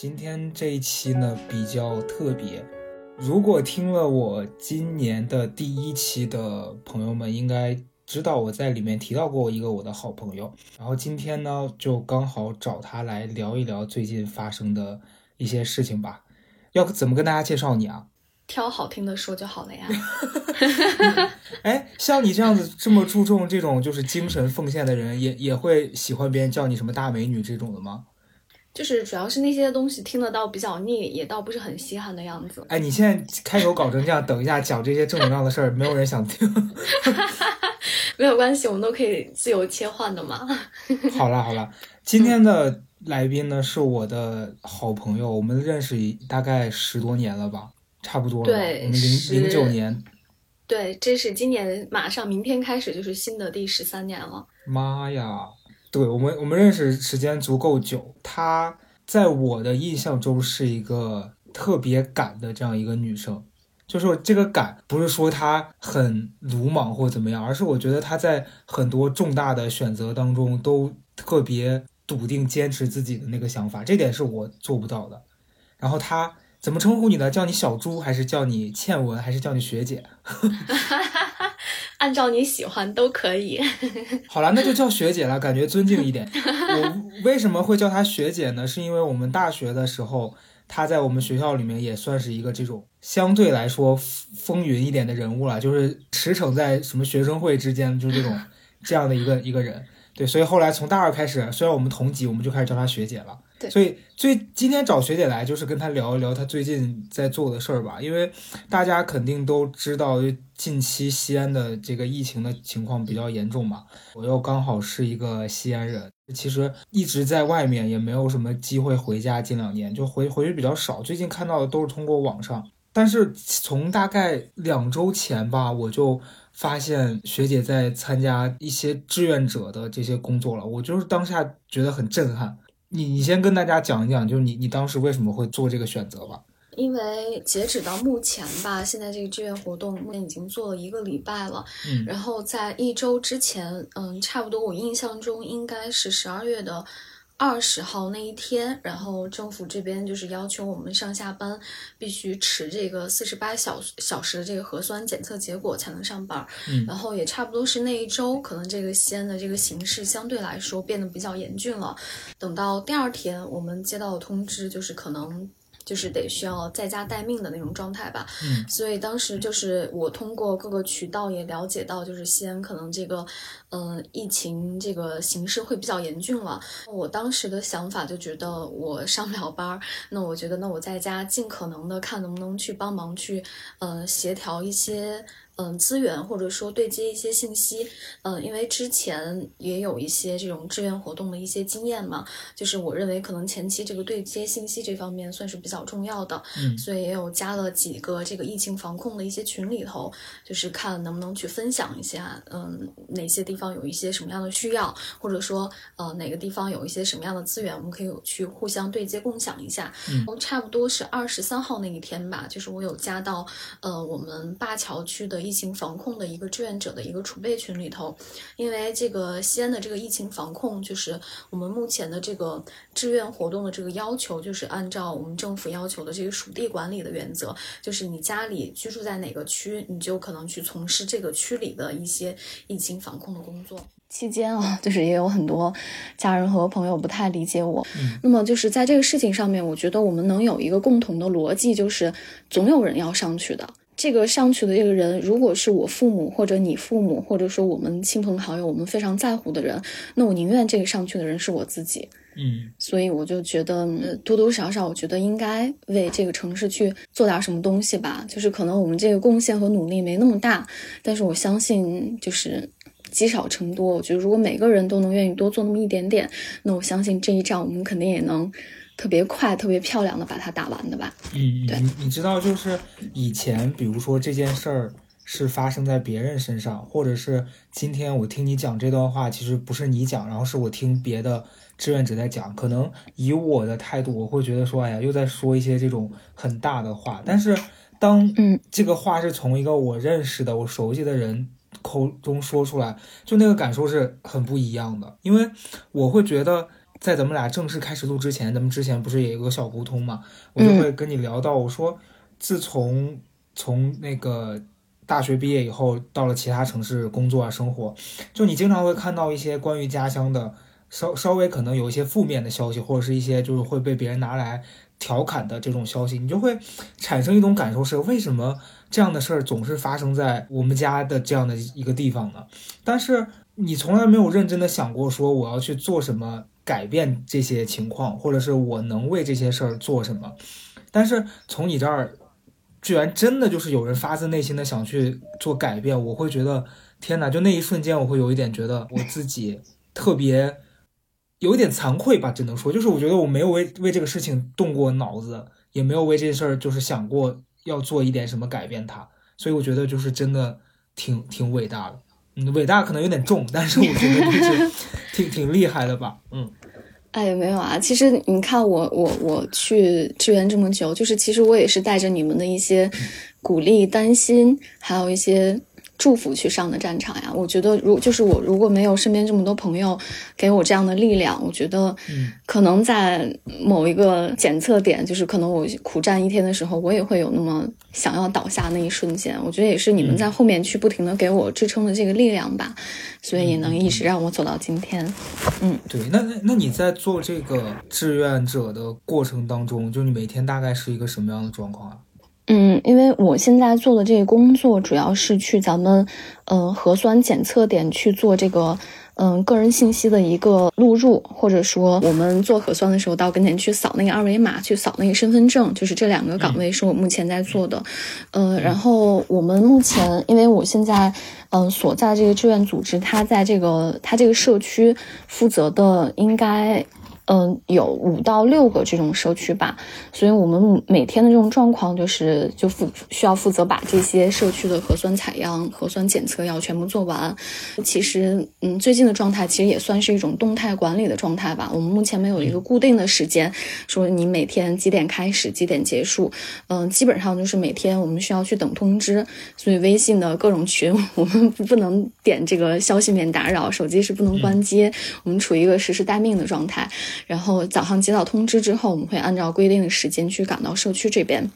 今天这一期呢比较特别，如果听了我今年的第一期的朋友们，应该知道我在里面提到过一个我的好朋友。然后今天呢，就刚好找他来聊一聊最近发生的一些事情吧。要怎么跟大家介绍你啊？挑好听的说就好了呀。哎，像你这样子这么注重这种就是精神奉献的人，也也会喜欢别人叫你什么大美女这种的吗？就是主要是那些东西听得到比较腻，也倒不是很稀罕的样子。哎，你现在开口搞成这样，等一下讲这些正能量的事儿，没有人想听。没有关系，我们都可以自由切换的嘛。好了好了，今天的来宾呢是我的好朋友，我们认识大概十多年了吧，差不多了。对，我们零零九年。对，这是今年马上明天开始就是新的第十三年了。妈呀！对我们，我们认识时间足够久。她在我的印象中是一个特别敢的这样一个女生，就是这个敢不是说她很鲁莽或怎么样，而是我觉得她在很多重大的选择当中都特别笃定、坚持自己的那个想法，这点是我做不到的。然后她怎么称呼你呢？叫你小猪，还是叫你倩文，还是叫你学姐？按照你喜欢都可以。好了，那就叫学姐了，感觉尊敬一点。我为什么会叫她学姐呢？是因为我们大学的时候，她在我们学校里面也算是一个这种相对来说风云一点的人物了，就是驰骋在什么学生会之间，就是这种 这样的一个一个人。对，所以后来从大二开始，虽然我们同级，我们就开始叫她学姐了。所以最今天找学姐来，就是跟她聊一聊她最近在做的事儿吧。因为大家肯定都知道，近期西安的这个疫情的情况比较严重嘛。我又刚好是一个西安人，其实一直在外面，也没有什么机会回家。近两年就回回去比较少，最近看到的都是通过网上。但是从大概两周前吧，我就发现学姐在参加一些志愿者的这些工作了，我就是当下觉得很震撼。你你先跟大家讲一讲，就是你你当时为什么会做这个选择吧？因为截止到目前吧，现在这个志愿活动目前已经做了一个礼拜了。嗯，然后在一周之前，嗯，差不多我印象中应该是十二月的。二十号那一天，然后政府这边就是要求我们上下班必须持这个四十八小小时的这个核酸检测结果才能上班。嗯，然后也差不多是那一周，可能这个西安的这个形势相对来说变得比较严峻了。等到第二天，我们接到通知就是可能。就是得需要在家待命的那种状态吧，嗯，所以当时就是我通过各个渠道也了解到，就是西安可能这个，嗯，疫情这个形势会比较严峻了。我当时的想法就觉得我上不了班儿，那我觉得那我在家尽可能的看能不能去帮忙去，呃，协调一些。嗯，资源或者说对接一些信息，嗯，因为之前也有一些这种志愿活动的一些经验嘛，就是我认为可能前期这个对接信息这方面算是比较重要的，嗯，所以也有加了几个这个疫情防控的一些群里头，就是看能不能去分享一下，嗯，哪些地方有一些什么样的需要，或者说呃哪个地方有一些什么样的资源，我们可以去互相对接共享一下，嗯，差不多是二十三号那一天吧，就是我有加到呃我们灞桥区的。疫情防控的一个志愿者的一个储备群里头，因为这个西安的这个疫情防控，就是我们目前的这个志愿活动的这个要求，就是按照我们政府要求的这个属地管理的原则，就是你家里居住在哪个区，你就可能去从事这个区里的一些疫情防控的工作。期间啊，就是也有很多家人和朋友不太理解我。那么就是在这个事情上面，我觉得我们能有一个共同的逻辑，就是总有人要上去的。这个上去的这个人，如果是我父母或者你父母，或者说我们亲朋好友，我们非常在乎的人，那我宁愿这个上去的人是我自己。嗯，所以我就觉得多多少少，我觉得应该为这个城市去做点什么东西吧。就是可能我们这个贡献和努力没那么大，但是我相信就是积少成多。我觉得如果每个人都能愿意多做那么一点点，那我相信这一仗我们肯定也能。特别快、特别漂亮的把它打完的吧？嗯，对，你你知道，就是以前，比如说这件事儿是发生在别人身上，或者是今天我听你讲这段话，其实不是你讲，然后是我听别的志愿者在讲，可能以我的态度，我会觉得说，哎呀，又在说一些这种很大的话。但是当嗯这个话是从一个我认识的、我熟悉的人口中说出来，就那个感受是很不一样的，因为我会觉得。在咱们俩正式开始录之前，咱们之前不是也有个小沟通嘛？我就会跟你聊到，我说自从从那个大学毕业以后，到了其他城市工作啊生活，就你经常会看到一些关于家乡的稍稍微可能有一些负面的消息，或者是一些就是会被别人拿来调侃的这种消息，你就会产生一种感受是为什么这样的事儿总是发生在我们家的这样的一个地方呢？但是你从来没有认真的想过说我要去做什么改变这些情况，或者是我能为这些事儿做什么。但是从你这儿，居然真的就是有人发自内心的想去做改变，我会觉得天哪！就那一瞬间，我会有一点觉得我自己特别有一点惭愧吧，只能说，就是我觉得我没有为为这个事情动过脑子，也没有为这事儿就是想过要做一点什么改变它，所以我觉得就是真的挺挺伟大的。嗯，伟大可能有点重，但是我觉得就是 挺挺厉害的吧。嗯，哎，没有啊，其实你看我我我去支援这么久，就是其实我也是带着你们的一些鼓励、担心，还有一些。祝福去上的战场呀！我觉得，如就是我如果没有身边这么多朋友给我这样的力量，我觉得，可能在某一个检测点，就是可能我苦战一天的时候，我也会有那么想要倒下那一瞬间。我觉得也是你们在后面去不停的给我支撑的这个力量吧，所以也能一直让我走到今天。嗯，对，那那那你在做这个志愿者的过程当中，就你每天大概是一个什么样的状况啊？嗯，因为我现在做的这个工作主要是去咱们，嗯，核酸检测点去做这个，嗯，个人信息的一个录入，或者说我们做核酸的时候到跟前去扫那个二维码，去扫那个身份证，就是这两个岗位是我目前在做的。嗯，然后我们目前，因为我现在，嗯，所在这个志愿组织，它在这个它这个社区负责的应该。嗯，有五到六个这种社区吧，所以我们每天的这种状况就是就负需要负责把这些社区的核酸采样、核酸检测要全部做完。其实，嗯，最近的状态其实也算是一种动态管理的状态吧。我们目前没有一个固定的时间，说你每天几点开始，几点结束。嗯，基本上就是每天我们需要去等通知，所以微信的各种群我们不能点这个消息免打扰，手机是不能关机，我们处于一个实时待命的状态。然后早上接到通知之后，我们会按照规定的时间去赶到社区这边，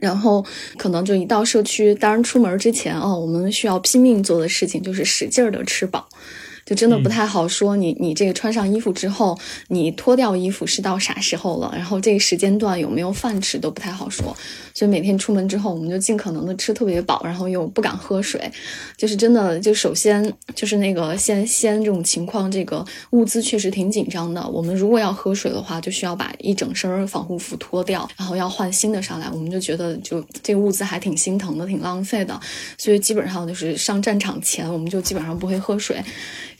然后可能就一到社区，当然出门之前啊，我们需要拼命做的事情就是使劲儿的吃饱。就真的不太好说，你你这个穿上衣服之后，你脱掉衣服是到啥时候了？然后这个时间段有没有饭吃都不太好说。所以每天出门之后，我们就尽可能的吃特别饱，然后又不敢喝水。就是真的，就首先就是那个先先这种情况，这个物资确实挺紧张的。我们如果要喝水的话，就需要把一整身防护服脱掉，然后要换新的上来。我们就觉得就这个物资还挺心疼的，挺浪费的。所以基本上就是上战场前，我们就基本上不会喝水。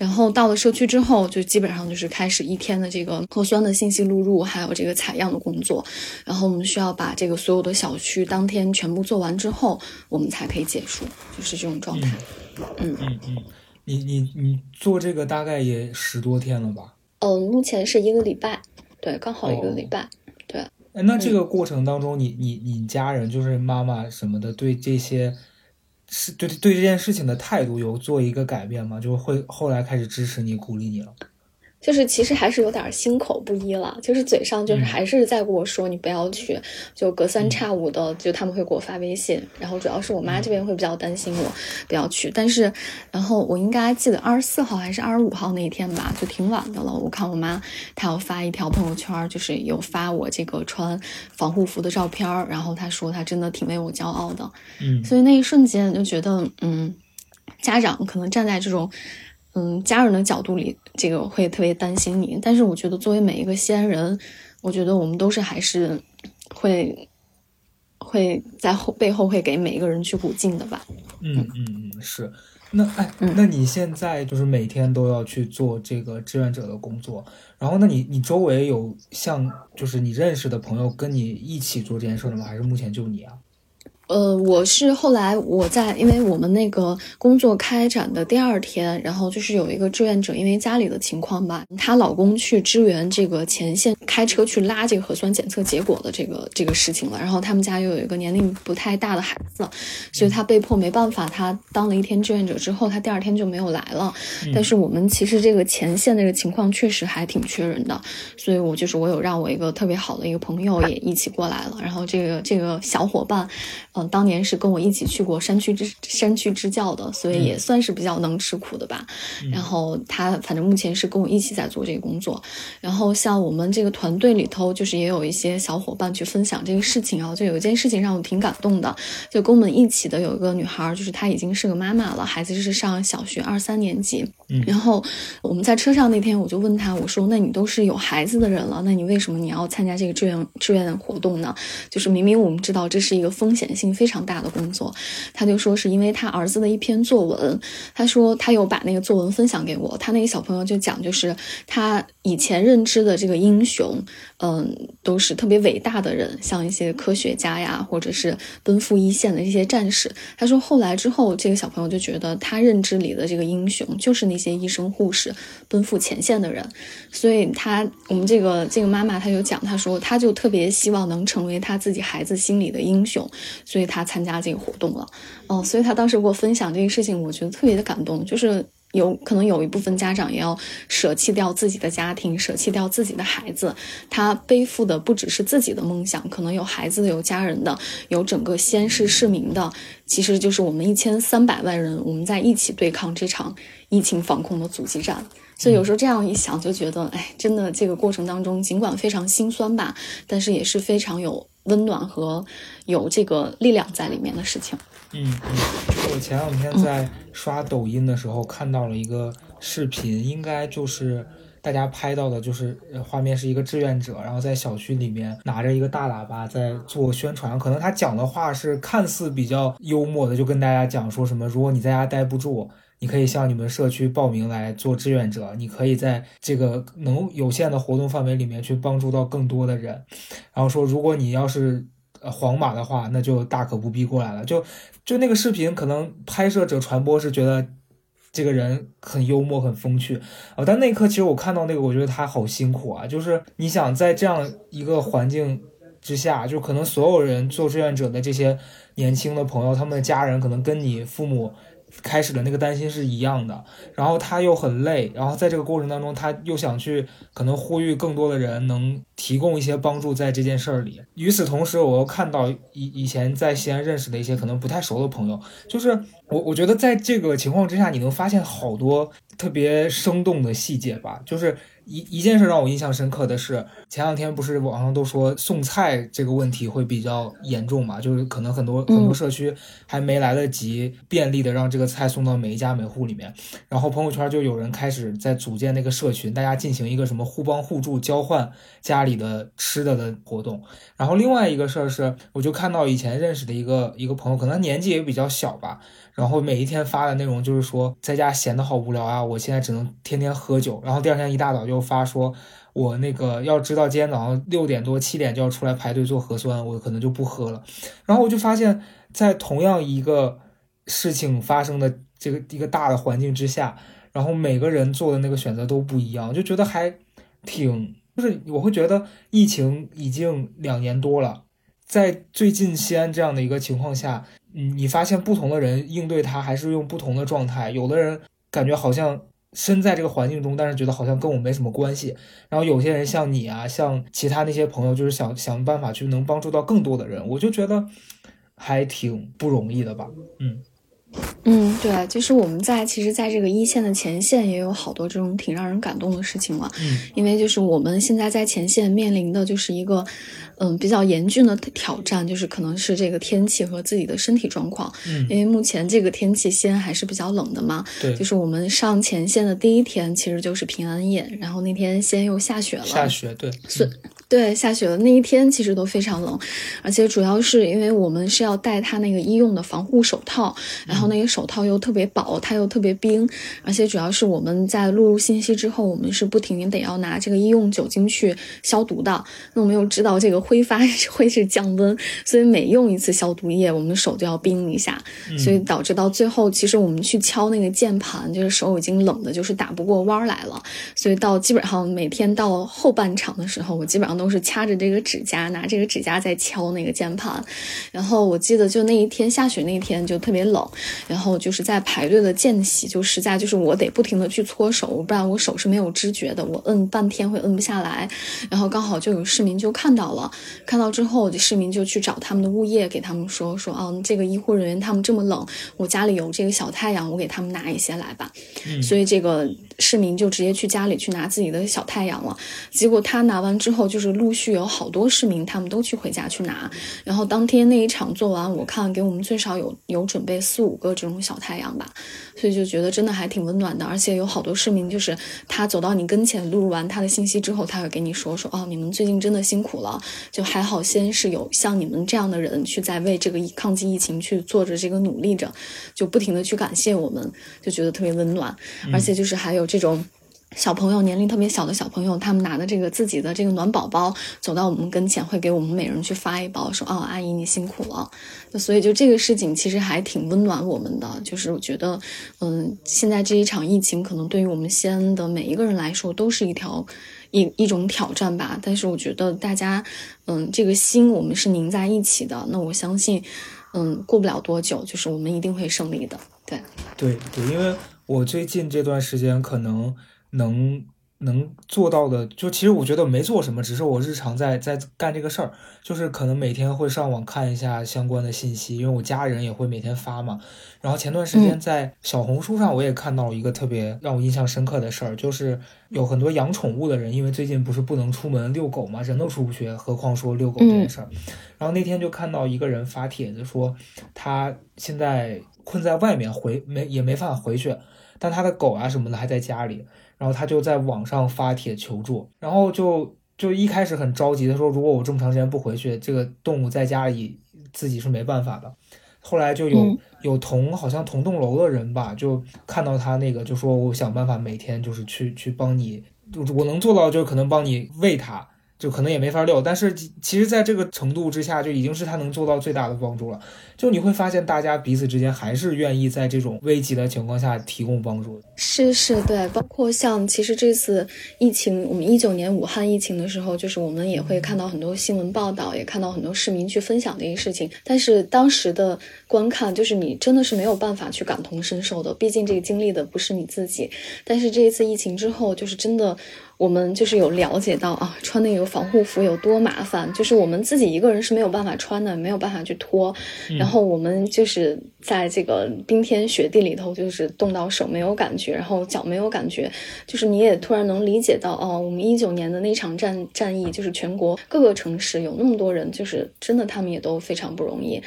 然后到了社区之后，就基本上就是开始一天的这个核酸的信息录入，还有这个采样的工作。然后我们需要把这个所有的小区当天全部做完之后，我们才可以结束，就是这种状态。嗯嗯嗯，你你你做这个大概也十多天了吧？嗯，目前是一个礼拜，对，刚好一个礼拜。对。哎，那这个过程当中，你你你家人就是妈妈什么的，对这些。是对对这件事情的态度有做一个改变吗？就会后来开始支持你、鼓励你了。就是其实还是有点心口不一了，就是嘴上就是还是在跟我说你不要去，就隔三差五的就他们会给我发微信，然后主要是我妈这边会比较担心我不要去，但是然后我应该记得二十四号还是二十五号那一天吧，就挺晚的了。我看我妈她要发一条朋友圈，就是有发我这个穿防护服的照片，然后她说她真的挺为我骄傲的，嗯，所以那一瞬间就觉得，嗯，家长可能站在这种。嗯，家人的角度里，这个会特别担心你。但是我觉得，作为每一个西安人，我觉得我们都是还是会会在后背后会给每一个人去鼓劲的吧。嗯嗯嗯，是。那哎，那你现在就是每天都要去做这个志愿者的工作，然后那你你周围有像就是你认识的朋友跟你一起做这件事的吗？还是目前就你啊？呃，我是后来我在，因为我们那个工作开展的第二天，然后就是有一个志愿者，因为家里的情况吧，她老公去支援这个前线，开车去拉这个核酸检测结果的这个这个事情了。然后他们家又有一个年龄不太大的孩子，所以他被迫没办法，他当了一天志愿者之后，他第二天就没有来了。但是我们其实这个前线那个情况确实还挺缺人的，所以我就是我有让我一个特别好的一个朋友也一起过来了。然后这个这个小伙伴。嗯，当年是跟我一起去过山区支山区支教的，所以也算是比较能吃苦的吧。然后他反正目前是跟我一起在做这个工作。然后像我们这个团队里头，就是也有一些小伙伴去分享这个事情啊。就有一件事情让我挺感动的，就跟我们一起的有一个女孩，就是她已经是个妈妈了，孩子是上小学二三年级。然后我们在车上那天，我就问她，我说：“那你都是有孩子的人了，那你为什么你要参加这个志愿志愿活动呢？就是明明我们知道这是一个风险。”性非常大的工作，他就说是因为他儿子的一篇作文，他说他有把那个作文分享给我，他那个小朋友就讲，就是他以前认知的这个英雄，嗯，都是特别伟大的人，像一些科学家呀，或者是奔赴一线的这些战士。他说后来之后，这个小朋友就觉得他认知里的这个英雄就是那些医生护士，奔赴前线的人。所以他我们这个这个妈妈，她就讲，她说他就特别希望能成为他自己孩子心里的英雄。所以他参加这个活动了，哦，所以他当时给我分享这个事情，我觉得特别的感动。就是有可能有一部分家长也要舍弃掉自己的家庭，舍弃掉自己的孩子，他背负的不只是自己的梦想，可能有孩子、有家人的，有整个西安市市民的，其实就是我们一千三百万人，我们在一起对抗这场疫情防控的阻击战。所以有时候这样一想，就觉得，哎，真的这个过程当中，尽管非常心酸吧，但是也是非常有。温暖和有这个力量在里面的事情。嗯嗯，我前两天在刷抖音的时候看到了一个视频，应该就是大家拍到的，就是画面是一个志愿者，然后在小区里面拿着一个大喇叭在做宣传。可能他讲的话是看似比较幽默的，就跟大家讲说什么，如果你在家待不住。你可以向你们社区报名来做志愿者，你可以在这个能有限的活动范围里面去帮助到更多的人。然后说，如果你要是呃黄码的话，那就大可不必过来了。就就那个视频，可能拍摄者传播是觉得这个人很幽默、很风趣啊，但那一刻其实我看到那个，我觉得他好辛苦啊。就是你想在这样一个环境之下，就可能所有人做志愿者的这些年轻的朋友，他们的家人可能跟你父母。开始的那个担心是一样的，然后他又很累，然后在这个过程当中，他又想去可能呼吁更多的人能提供一些帮助在这件事儿里。与此同时，我又看到以以前在西安认识的一些可能不太熟的朋友，就是我我觉得在这个情况之下，你能发现好多特别生动的细节吧，就是。一一件事让我印象深刻的是，前两天不是网上都说送菜这个问题会比较严重嘛？就是可能很多很多社区还没来得及便利的让这个菜送到每一家每户里面，然后朋友圈就有人开始在组建那个社群，大家进行一个什么互帮互助、交换家里的吃的的活动。然后另外一个事儿是，我就看到以前认识的一个一个朋友，可能年纪也比较小吧。然后每一天发的内容就是说，在家闲得好无聊啊，我现在只能天天喝酒。然后第二天一大早就发说，我那个要知道今天早上六点多七点就要出来排队做核酸，我可能就不喝了。然后我就发现，在同样一个事情发生的这个一个大的环境之下，然后每个人做的那个选择都不一样，就觉得还挺，就是我会觉得疫情已经两年多了，在最近西安这样的一个情况下。嗯，你发现不同的人应对他还是用不同的状态。有的人感觉好像身在这个环境中，但是觉得好像跟我没什么关系。然后有些人像你啊，像其他那些朋友，就是想想办法去能帮助到更多的人。我就觉得还挺不容易的吧。嗯。嗯，对，就是我们在其实，在这个一线的前线，也有好多这种挺让人感动的事情嘛。嗯，因为就是我们现在在前线面临的就是一个，嗯，比较严峻的挑战，就是可能是这个天气和自己的身体状况。嗯，因为目前这个天气西安还是比较冷的嘛。对，就是我们上前线的第一天，其实就是平安夜，然后那天西安又下雪了。下雪，对。是。对，下雪了。那一天其实都非常冷，而且主要是因为我们是要戴它那个医用的防护手套，然后那个手套又特别薄，它又特别冰，而且主要是我们在录入信息之后，我们是不停得要拿这个医用酒精去消毒的。那我们又知道这个挥发 会是降温，所以每用一次消毒液，我们手就要冰一下，所以导致到最后，其实我们去敲那个键盘，就是手已经冷的，就是打不过弯来了。所以到基本上每天到后半场的时候，我基本上。都是掐着这个指甲，拿这个指甲在敲那个键盘。然后我记得就那一天下雪那天就特别冷，然后就是在排队的间隙，就实在就是我得不停的去搓手，不然我手是没有知觉的，我摁半天会摁不下来。然后刚好就有市民就看到了，看到之后，市民就去找他们的物业，给他们说说啊，这个医护人员他们这么冷，我家里有这个小太阳，我给他们拿一些来吧。所以这个市民就直接去家里去拿自己的小太阳了。结果他拿完之后就是。陆续有好多市民，他们都去回家去拿。然后当天那一场做完，我看给我们最少有有准备四五个这种小太阳吧，所以就觉得真的还挺温暖的。而且有好多市民，就是他走到你跟前，录入完他的信息之后，他会给你说说哦，你们最近真的辛苦了，就还好，先是有像你们这样的人去在为这个抗击疫情去做着这个努力着，就不停的去感谢我们，就觉得特别温暖。而且就是还有这种。小朋友年龄特别小的小朋友，他们拿的这个自己的这个暖宝宝，走到我们跟前，会给我们每人去发一包，说：“哦，阿姨你辛苦了。”所以就这个事情其实还挺温暖我们的。就是我觉得，嗯，现在这一场疫情，可能对于我们西安的每一个人来说，都是一条一一种挑战吧。但是我觉得大家，嗯，这个心我们是拧在一起的。那我相信，嗯，过不了多久，就是我们一定会胜利的。对，对对，因为我最近这段时间可能。能能做到的，就其实我觉得没做什么，只是我日常在在干这个事儿，就是可能每天会上网看一下相关的信息，因为我家人也会每天发嘛。然后前段时间在小红书上，我也看到一个特别让我印象深刻的事儿，就是有很多养宠物的人，因为最近不是不能出门遛狗嘛，人都出不去，何况说遛狗这件事儿。然后那天就看到一个人发帖子说，他现在困在外面，回没也没法回去，但他的狗啊什么的还在家里。然后他就在网上发帖求助，然后就就一开始很着急，他说如果我这么长时间不回去，这个动物在家里自己是没办法的。后来就有有同好像同栋楼的人吧，就看到他那个，就说我想办法每天就是去去帮你，我能做到就可能帮你喂它。就可能也没法遛，但是其实，在这个程度之下，就已经是他能做到最大的帮助了。就你会发现，大家彼此之间还是愿意在这种危急的情况下提供帮助。是是，对，包括像其实这次疫情，我们一九年武汉疫情的时候，就是我们也会看到很多新闻报道，也看到很多市民去分享这些事情。但是当时的观看，就是你真的是没有办法去感同身受的，毕竟这个经历的不是你自己。但是这一次疫情之后，就是真的。我们就是有了解到啊，穿那个防护服有多麻烦，就是我们自己一个人是没有办法穿的，没有办法去脱。然后我们就是在这个冰天雪地里头，就是冻到手没有感觉，然后脚没有感觉，就是你也突然能理解到哦，我们一九年的那场战战役，就是全国各个城市有那么多人，就是真的他们也都非常不容易。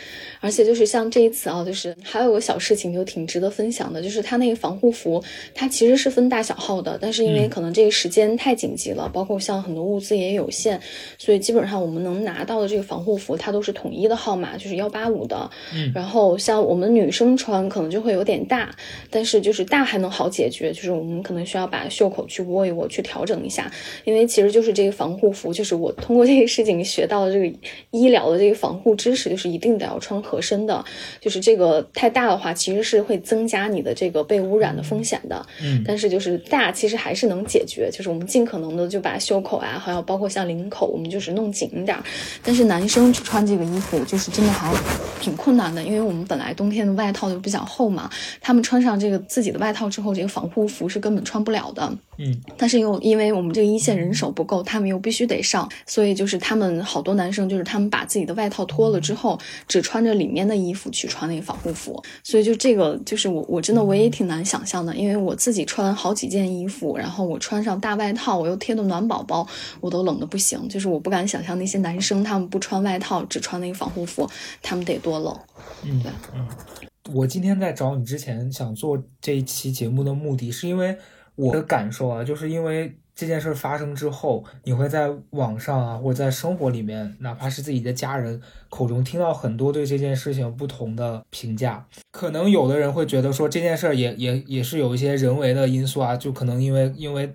而且就是像这一次啊，就是还有个小事情就挺值得分享的，就是它那个防护服，它其实是分大小号的，但是因为可能这个时间。太紧急了，包括像很多物资也有限，所以基本上我们能拿到的这个防护服，它都是统一的号码，就是幺八五的。嗯，然后像我们女生穿可能就会有点大，但是就是大还能好解决，就是我们可能需要把袖口去窝一窝，去调整一下。因为其实就是这个防护服，就是我通过这个事情学到的这个医疗的这个防护知识，就是一定得要穿合身的，就是这个太大的话，其实是会增加你的这个被污染的风险的。嗯，但是就是大其实还是能解决，就是我们。尽可能的就把袖口啊，还有包括像领口，我们就是弄紧一点。但是男生去穿这个衣服，就是真的还挺困难的，因为我们本来冬天的外套就比较厚嘛，他们穿上这个自己的外套之后，这个防护服是根本穿不了的。嗯，但是又因为我们这个一线人手不够，他们又必须得上，所以就是他们好多男生就是他们把自己的外套脱了之后，只穿着里面的衣服去穿那个防护服。所以就这个就是我我真的我也挺难想象的，因为我自己穿好几件衣服，然后我穿上大外套。我又贴的暖宝宝，我都冷的不行。就是我不敢想象那些男生，他们不穿外套，只穿那个防护服，他们得多冷。嗯，对，嗯。我今天在找你之前，想做这一期节目的目的，是因为我的感受啊，就是因为这件事发生之后，你会在网上啊，或者在生活里面，哪怕是自己的家人口中听到很多对这件事情不同的评价。可能有的人会觉得说这件事也也也是有一些人为的因素啊，就可能因为因为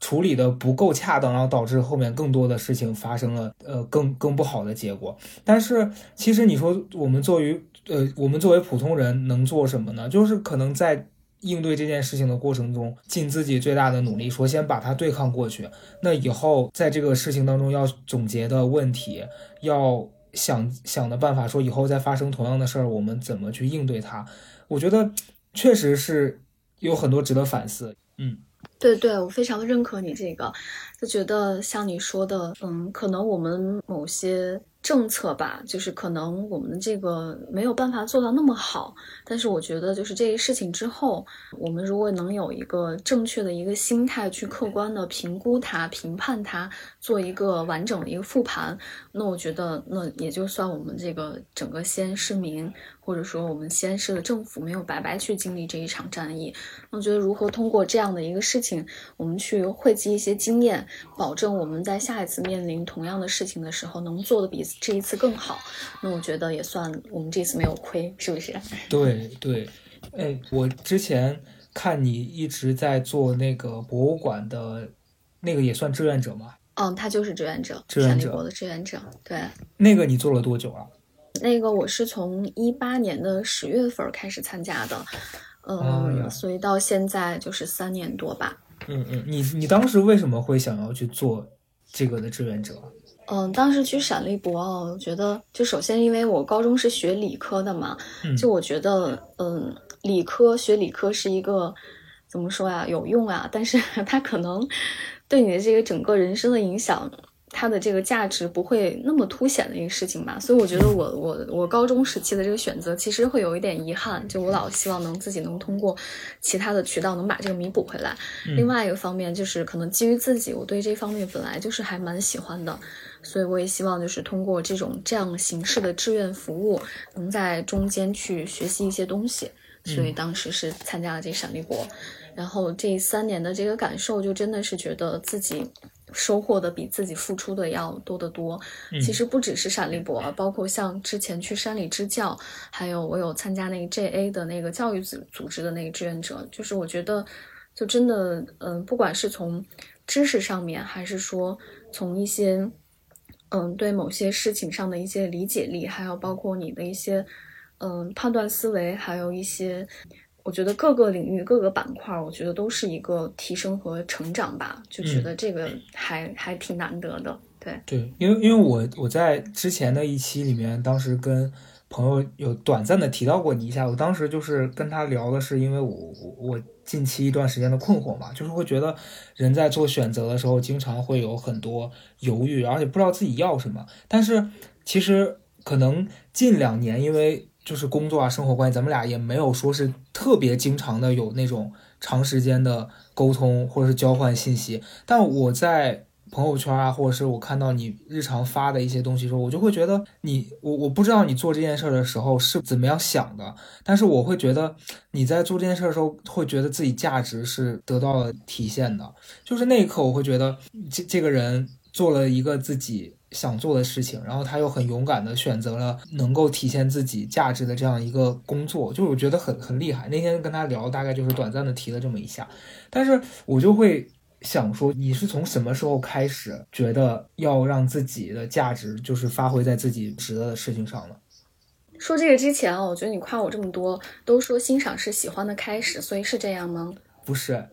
处理的不够恰当，然后导致后面更多的事情发生了，呃，更更不好的结果。但是其实你说我们作为呃我们作为普通人能做什么呢？就是可能在。应对这件事情的过程中，尽自己最大的努力，说先把它对抗过去。那以后在这个事情当中要总结的问题，要想想的办法，说以后再发生同样的事儿，我们怎么去应对它？我觉得确实是有很多值得反思。嗯，对对，我非常认可你这个，就觉得像你说的，嗯，可能我们某些。政策吧，就是可能我们这个没有办法做到那么好，但是我觉得就是这些事情之后，我们如果能有一个正确的一个心态去客观的评估它、评判它，做一个完整的一个复盘，那我觉得那也就算我们这个整个西安市民。或者说，我们西安市的政府没有白白去经历这一场战役。那我觉得，如何通过这样的一个事情，我们去汇集一些经验，保证我们在下一次面临同样的事情的时候，能做的比这一次更好。那我觉得也算我们这次没有亏，是不是？对对，哎，我之前看你一直在做那个博物馆的，那个也算志愿者吗？嗯，他就是志愿者，志愿者的志愿者。对，那个你做了多久啊？那个我是从一八年的十月份开始参加的，嗯，所以到现在就是三年多吧。嗯嗯，你你当时为什么会想要去做这个的志愿者？嗯，当时去陕历博，我觉得就首先因为我高中是学理科的嘛，就我觉得嗯，理科学理科是一个怎么说呀，有用啊，但是 它可能对你的这个整个人生的影响。它的这个价值不会那么凸显的一个事情吧，所以我觉得我我我高中时期的这个选择其实会有一点遗憾，就我老希望能自己能通过其他的渠道能把这个弥补回来。另外一个方面就是可能基于自己，我对这方面本来就是还蛮喜欢的，所以我也希望就是通过这种这样形式的志愿服务，能在中间去学习一些东西，所以当时是参加了这闪立博，然后这三年的这个感受就真的是觉得自己。收获的比自己付出的要多得多。其实不只是闪立博，包括像之前去山里支教，还有我有参加那个 JA 的那个教育组组织的那个志愿者。就是我觉得，就真的，嗯，不管是从知识上面，还是说从一些，嗯，对某些事情上的一些理解力，还有包括你的一些，嗯，判断思维，还有一些。我觉得各个领域、各个板块，我觉得都是一个提升和成长吧，就觉得这个还还挺难得的。对对，因为因为我我在之前的一期里面，当时跟朋友有短暂的提到过你一下，我当时就是跟他聊的是，因为我我近期一段时间的困惑嘛，就是会觉得人在做选择的时候，经常会有很多犹豫，而且不知道自己要什么。但是其实可能近两年，因为就是工作啊，生活关系，咱们俩也没有说是特别经常的有那种长时间的沟通或者是交换信息。但我在朋友圈啊，或者是我看到你日常发的一些东西的时候，我就会觉得你，我我不知道你做这件事的时候是怎么样想的，但是我会觉得你在做这件事的时候，会觉得自己价值是得到了体现的。就是那一刻，我会觉得这这个人做了一个自己。想做的事情，然后他又很勇敢的选择了能够体现自己价值的这样一个工作，就我觉得很很厉害。那天跟他聊，大概就是短暂的提了这么一下，但是我就会想说，你是从什么时候开始觉得要让自己的价值就是发挥在自己值得的事情上呢？说这个之前啊，我觉得你夸我这么多，都说欣赏是喜欢的开始，所以是这样吗？不是。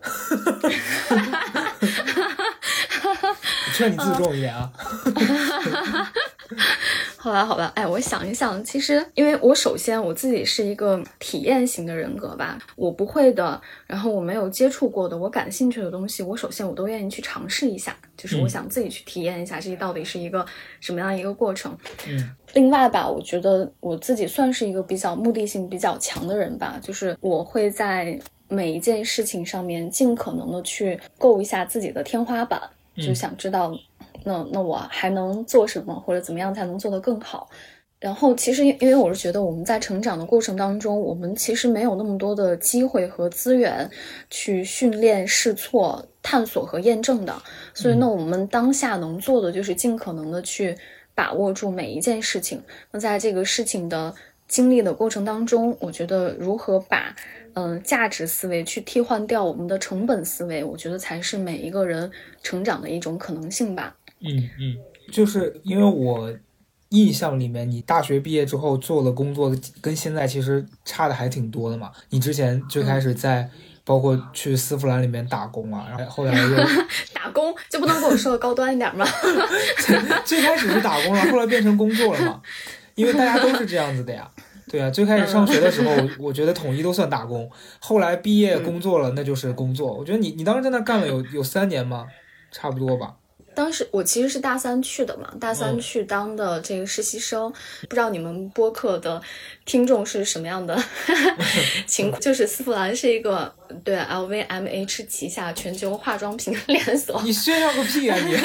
劝你自重一点啊！好吧，好吧，哎，我想一想，其实因为我首先我自己是一个体验型的人格吧，我不会的，然后我没有接触过的，我感兴趣的东西，我首先我都愿意去尝试一下，就是我想自己去体验一下，这到底是一个什么样一个过程。嗯，另外吧，我觉得我自己算是一个比较目的性比较强的人吧，就是我会在每一件事情上面尽可能的去够一下自己的天花板。就想知道，那那我还能做什么，或者怎么样才能做得更好？然后其实，因为我是觉得我们在成长的过程当中，我们其实没有那么多的机会和资源去训练、试错。探索和验证的。所以，那我们当下能做的就是尽可能的去把握住每一件事情。那在这个事情的经历的过程当中，我觉得如何把嗯价值思维去替换掉我们的成本思维，我觉得才是每一个人成长的一种可能性吧。嗯嗯，就是因为我印象里面，你大学毕业之后做的工作跟现在其实差的还挺多的嘛。你之前最开始在包括去丝芙兰里面打工啊，然后后来又 打工，就不能跟我说的高端一点吗？最开始是打工了，后来变成工作了嘛。因为大家都是这样子的呀，对啊，最开始上学的时候，我觉得统一都算打工，后来毕业工作了，那就是工作。我觉得你你当时在那干了有有三年吗？差不多吧。当时我其实是大三去的嘛，大三去当的这个实习生，不知道你们播客的听众是什么样的 情况？就是丝芙兰是一个对 LVMH 旗下全球化妆品连锁。你炫耀个屁啊你！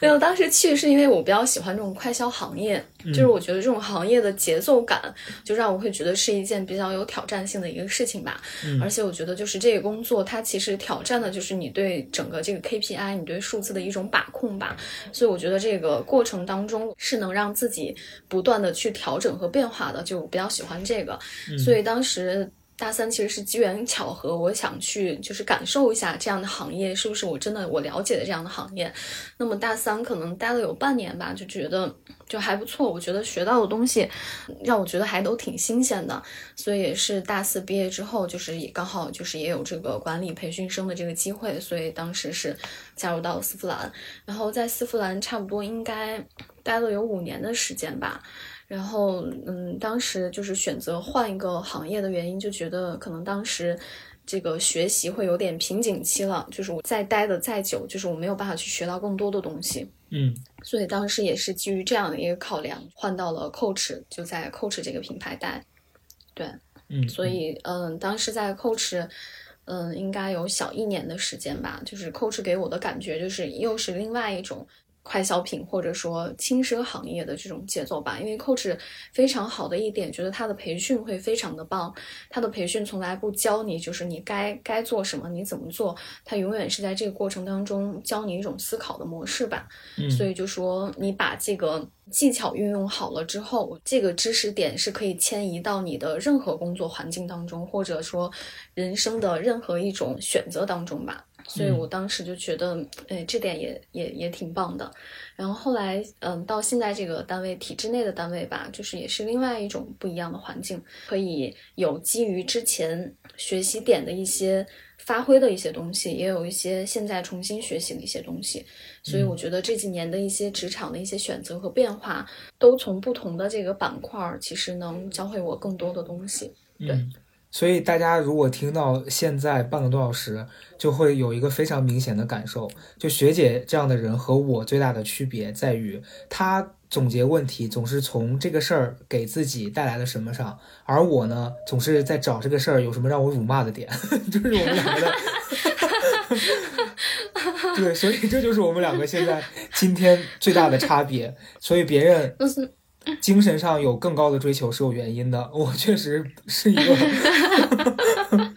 没有，当时去是因为我比较喜欢这种快消行业，就是我觉得这种行业的节奏感，就让我会觉得是一件比较有挑战性的一个事情吧。而且我觉得就是这个工作，它其实挑战的就是你对整个这个 KPI，你对数字的一种把控吧。所以我觉得这个过程当中是能让自己不断的去调整和变化的，就比较喜欢这个。所以当时。大三其实是机缘巧合，我想去就是感受一下这样的行业是不是我真的我了解的这样的行业。那么大三可能待了有半年吧，就觉得就还不错。我觉得学到的东西让我觉得还都挺新鲜的，所以也是大四毕业之后，就是也刚好就是也有这个管理培训生的这个机会，所以当时是加入到了丝芙兰。然后在丝芙兰差不多应该待了有五年的时间吧。然后，嗯，当时就是选择换一个行业的原因，就觉得可能当时这个学习会有点瓶颈期了，就是我再待的再久，就是我没有办法去学到更多的东西。嗯，所以当时也是基于这样的一个考量，换到了 Coach，就在 Coach 这个品牌待。对，嗯，所以，嗯，当时在 Coach，嗯，应该有小一年的时间吧，就是 Coach 给我的感觉就是又是另外一种。快消品或者说轻奢行业的这种节奏吧，因为 Coach 非常好的一点，觉得他的培训会非常的棒。他的培训从来不教你就是你该该做什么，你怎么做，他永远是在这个过程当中教你一种思考的模式吧。所以就说你把这个技巧运用好了之后，这个知识点是可以迁移到你的任何工作环境当中，或者说人生的任何一种选择当中吧。所以我当时就觉得，哎，这点也也也挺棒的。然后后来，嗯，到现在这个单位体制内的单位吧，就是也是另外一种不一样的环境，可以有基于之前学习点的一些发挥的一些东西，也有一些现在重新学习的一些东西。所以我觉得这几年的一些职场的一些选择和变化，都从不同的这个板块，其实能教会我更多的东西。对。所以大家如果听到现在半个多小时，就会有一个非常明显的感受，就学姐这样的人和我最大的区别在于，她总结问题总是从这个事儿给自己带来了什么上，而我呢，总是在找这个事儿有什么让我辱骂的点，就是我们两个的，对，所以这就是我们两个现在今天最大的差别。所以别人。精神上有更高的追求是有原因的，我确实是一个，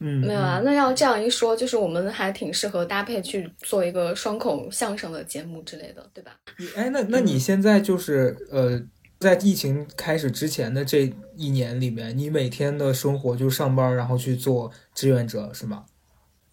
嗯，没有啊。那要这样一说，就是我们还挺适合搭配去做一个双口相声的节目之类的，对吧？哎，那那你现在就是呃，在疫情开始之前的这一年里面，你每天的生活就上班，然后去做志愿者，是吗？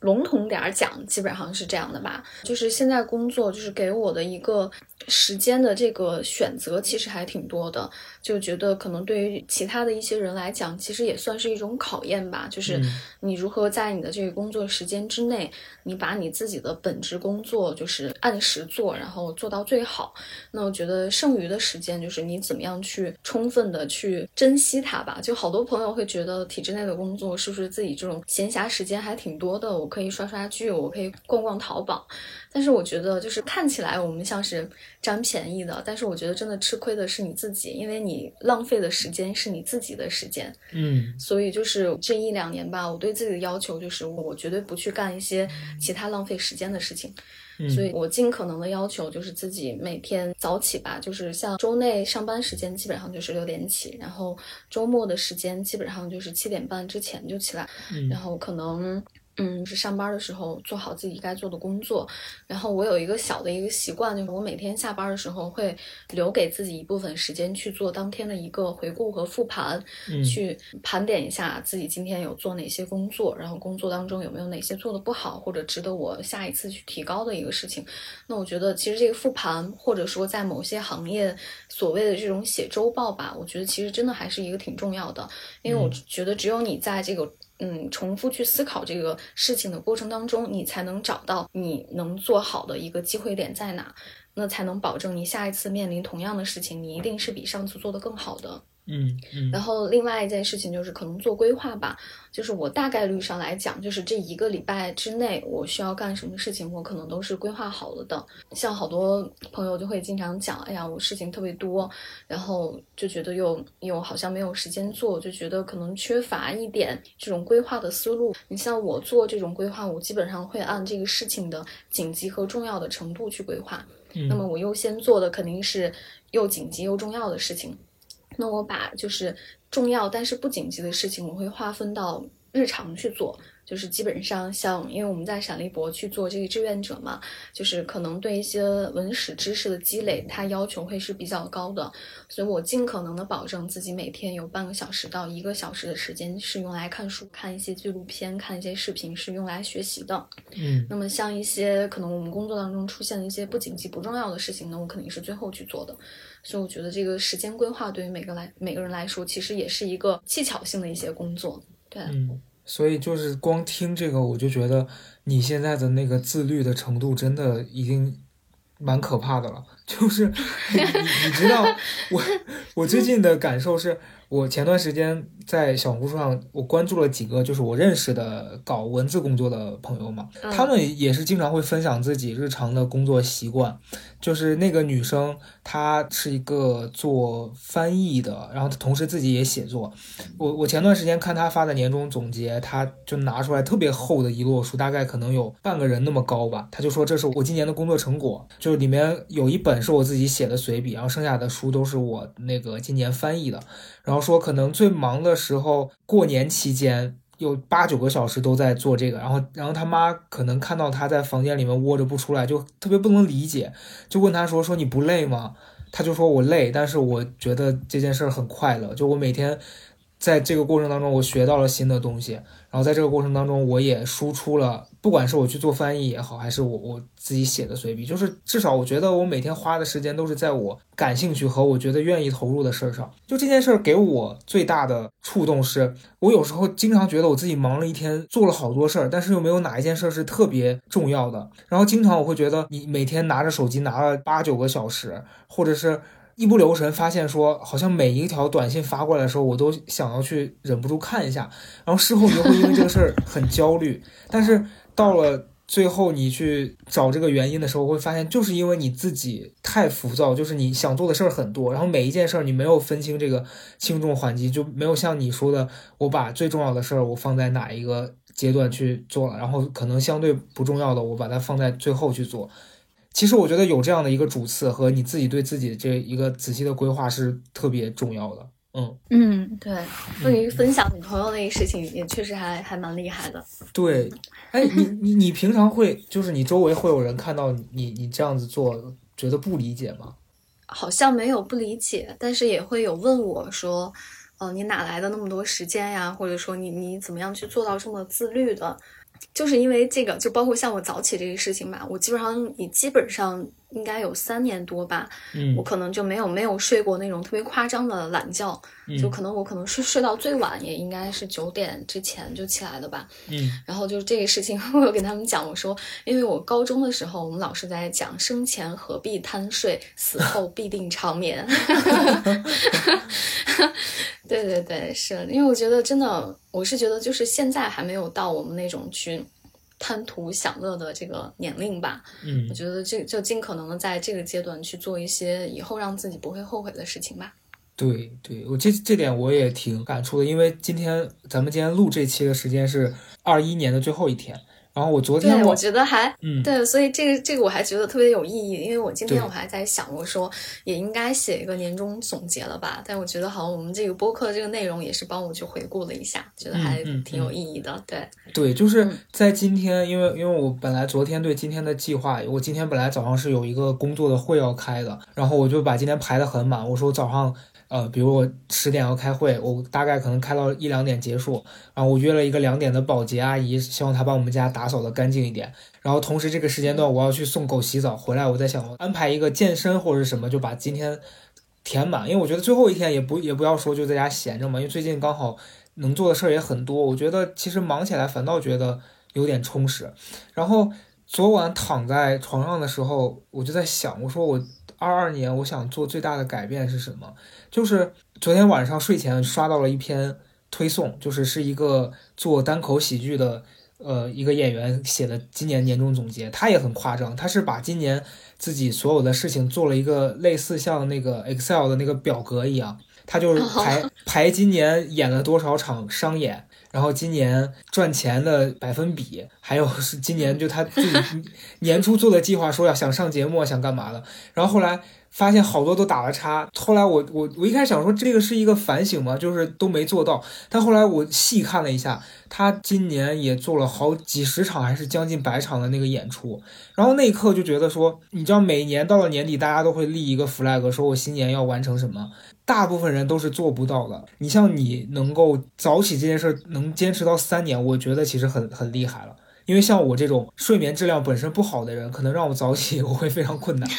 笼统点儿讲，基本上是这样的吧。就是现在工作，就是给我的一个时间的这个选择，其实还挺多的。就觉得可能对于其他的一些人来讲，其实也算是一种考验吧。就是你如何在你的这个工作时间之内，你把你自己的本职工作就是按时做，然后做到最好。那我觉得剩余的时间，就是你怎么样去充分的去珍惜它吧。就好多朋友会觉得体制内的工作是不是自己这种闲暇时间还挺多的？我。可以刷刷剧，我可以逛逛淘宝。但是我觉得，就是看起来我们像是占便宜的，但是我觉得真的吃亏的是你自己，因为你浪费的时间是你自己的时间。嗯所以就是这一两年吧，我对自己的要求就是，我绝对不去干一些其他浪费时间的事情。嗯，所以我尽可能的要求就是自己每天早起吧，就是像周内上班时间基本上就是六点起，然后周末的时间基本上就是七点半之前就起来，嗯然后可能。嗯，是上班的时候做好自己该做的工作，然后我有一个小的一个习惯，就是我每天下班的时候会留给自己一部分时间去做当天的一个回顾和复盘，嗯去盘点一下自己今天有做哪些工作，然后工作当中有没有哪些做的不好，或者值得我下一次去提高的一个事情。那我觉得其实这个复盘，或者说在某些行业所谓的这种写周报吧，我觉得其实真的还是一个挺重要的，因为我觉得只有你在这个。嗯，重复去思考这个事情的过程当中，你才能找到你能做好的一个机会点在哪，那才能保证你下一次面临同样的事情，你一定是比上次做的更好的。嗯嗯然后另外一件事情就是可能做规划吧，就是我大概率上来讲，就是这一个礼拜之内我需要干什么事情，我可能都是规划好了的。像好多朋友就会经常讲，哎呀，我事情特别多，然后就觉得又又好像没有时间做，就觉得可能缺乏一点这种规划的思路。你像我做这种规划，我基本上会按这个事情的紧急和重要的程度去规划。嗯，那么我优先做的肯定是又紧急又重要的事情。那我把就是重要但是不紧急的事情，我会划分到日常去做。就是基本上像，因为我们在闪立博去做这个志愿者嘛，就是可能对一些文史知识的积累，它要求会是比较高的，所以我尽可能的保证自己每天有半个小时到一个小时的时间是用来看书、看一些纪录片、看一些视频，是用来学习的。嗯那么像一些可能我们工作当中出现的一些不紧急、不重要的事情呢，我肯定是最后去做的。所以我觉得这个时间规划对于每个来每个人来说，其实也是一个技巧性的一些工作。对，嗯，所以就是光听这个，我就觉得你现在的那个自律的程度真的已经蛮可怕的了。就是 你你知道，我我最近的感受是，我前段时间在小红书上，我关注了几个就是我认识的搞文字工作的朋友嘛，嗯他们也是经常会分享自己日常的工作习惯。就是那个女生，她是一个做翻译的，然后她同时自己也写作。我我前段时间看她发的年终总结，她就拿出来特别厚的一摞书，大概可能有半个人那么高吧。她就说这是我今年的工作成果，就是里面有一本是我自己写的随笔，然后剩下的书都是我那个今年翻译的。然后说可能最忙的时候，过年期间。有八九个小时都在做这个，然后，然后他妈可能看到他在房间里面窝着不出来，就特别不能理解，就问他说：“说你不累吗？”他就说：“我累，但是我觉得这件事儿很快乐。就我每天在这个过程当中，我学到了新的东西，然后在这个过程当中，我也输出了，不管是我去做翻译也好，还是我我自己写的随笔，就是至少我觉得我每天花的时间都是在我感兴趣和我觉得愿意投入的事儿上。就这件事儿给我最大的触动是，我有时候经常觉得我自己忙了一天，做了好多事儿，但是又没有哪一件事儿是特别重要的。然后经常我会觉得，你每天拿着手机拿了八九个小时，或者是。一不留神发现说，好像每一条短信发过来的时候，我都想要去忍不住看一下，然后事后你就会因为这个事儿很焦虑。但是到了最后，你去找这个原因的时候，会发现就是因为你自己太浮躁，就是你想做的事儿很多，然后每一件事儿你没有分清这个轻重缓急，就没有像你说的，我把最重要的事儿我放在哪一个阶段去做了，然后可能相对不重要的我把它放在最后去做。其实我觉得有这样的一个主次和你自己对自己这一个仔细的规划是特别重要的。嗯，嗯，对，关于分享女朋友那个事情，也确实还还蛮厉害的。对。哎，你你你平常会就是你周围会有人看到你你这样子做，觉得不理解吗？好像没有不理解，但是也会有问我说，呃，你哪来的那么多时间呀？或者说你你怎么样去做到这么自律的？就是因为这个，就包括像我早起这个事情吧，我基本上你基本上应该有三年多吧，嗯我可能就没有没有睡过那种特别夸张的懒觉，嗯就可能我可能睡睡到最晚也应该是九点之前就起来的吧。嗯然后就是这个事情，我有跟他们讲，我说，因为我高中的时候，我们老师在讲生前何必贪睡，死后必定长眠。对对对，是因为我觉得真的，我是觉得就是现在还没有到我们那种去贪图享乐的这个年龄吧。嗯我觉得这就尽可能的在这个阶段去做一些以后让自己不会后悔的事情吧。对对，我这这点我也挺感触的，因为今天咱们今天录这期的时间是二一年的最后一天，然后我昨天对，我我觉得还嗯对，所以这个这个我还觉得特别有意义，因为我今天我还在想，我说也应该写一个年终总结了吧？但我觉得好像我们这个播客这个内容也是帮我去回顾了一下，觉得还挺有意义的。对，对，就是嗯在今天，因为因为我本来昨天对今天的计划，我今天本来早上是有一个工作的会要开的，然后我就把今天排得很满。我说早上，呃，比如我十点要开会，我大概可能开到一两点结束，然后我约了一个两点的保洁阿姨，希望她把我们家打扫得干净一点。然后同时这个时间段我要去送狗洗澡，回来我在想安排一个健身或者是什么，就把今天填满，因为我觉得最后一天也不也不要说就在家闲着嘛，因为最近刚好能做的事儿也很多，我觉得其实忙起来反倒觉得有点充实。然后昨晚躺在床上的时候，我就在想，我说我二二年我想做最大的改变是什么？就是昨天晚上睡前刷到了一篇推送，就是是一个做单口喜剧的。呃，一个演员写的今年年终总结，他也很夸张，他是把今年自己所有的事情做了一个类似像那个 Excel 的那个表格一样，他就是排 排今年演了多少场商演，然后今年赚钱的百分比，还有是今年就他自己 年初做的计划，说要想上节目，想干嘛的，然后后来发现好多都打了叉。后来我我我一开始想说这个是一个反省嘛，就是都没做到，但后来我细看了一下，他今年也做了好几十场，还是将近百场的那个演出，然后那一刻就觉得说，你知道每年到了年底，大家都会立一个 flag，说我新年要完成什么。大部分人都是做不到的。你像你能够早起这件事儿能坚持到三年，我觉得其实很很厉害了。因为像我这种睡眠质量本身不好的人，可能让我早起我会非常困难。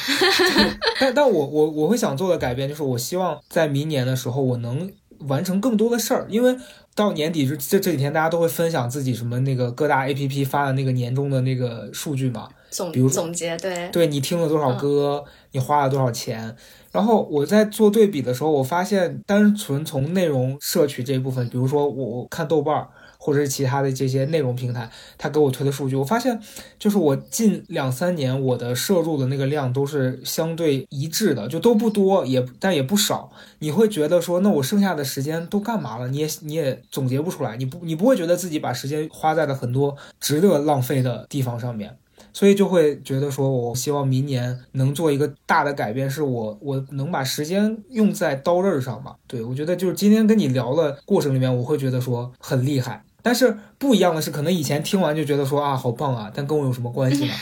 但但我我我会想做的改变就是，我希望在明年的时候我能完成更多的事儿，因为到年底这这这几天大家都会分享自己什么那个各大 APP 发的那个年终的那个数据嘛。总比如总结对，对你听了多少歌，你花了多少钱。然后我在做对比的时候，我发现单纯从内容摄取这一部分，比如说我看豆瓣儿或者是其他的这些内容平台，它给我推的数据，我发现就是我近两三年我的摄入的那个量都是相对一致的，就都不多，也但也不少。你会觉得说，那我剩下的时间都干嘛了？你也你也总结不出来，你不你不会觉得自己把时间花在了很多值得浪费的地方上面。所以就会觉得说，我希望明年能做一个大的改变，是我我能把时间用在刀刃上吧。对我觉得就是今天跟你聊的过程里面，我会觉得说很厉害。但是不一样的是，可能以前听完就觉得说啊好棒啊，但跟我有什么关系呢？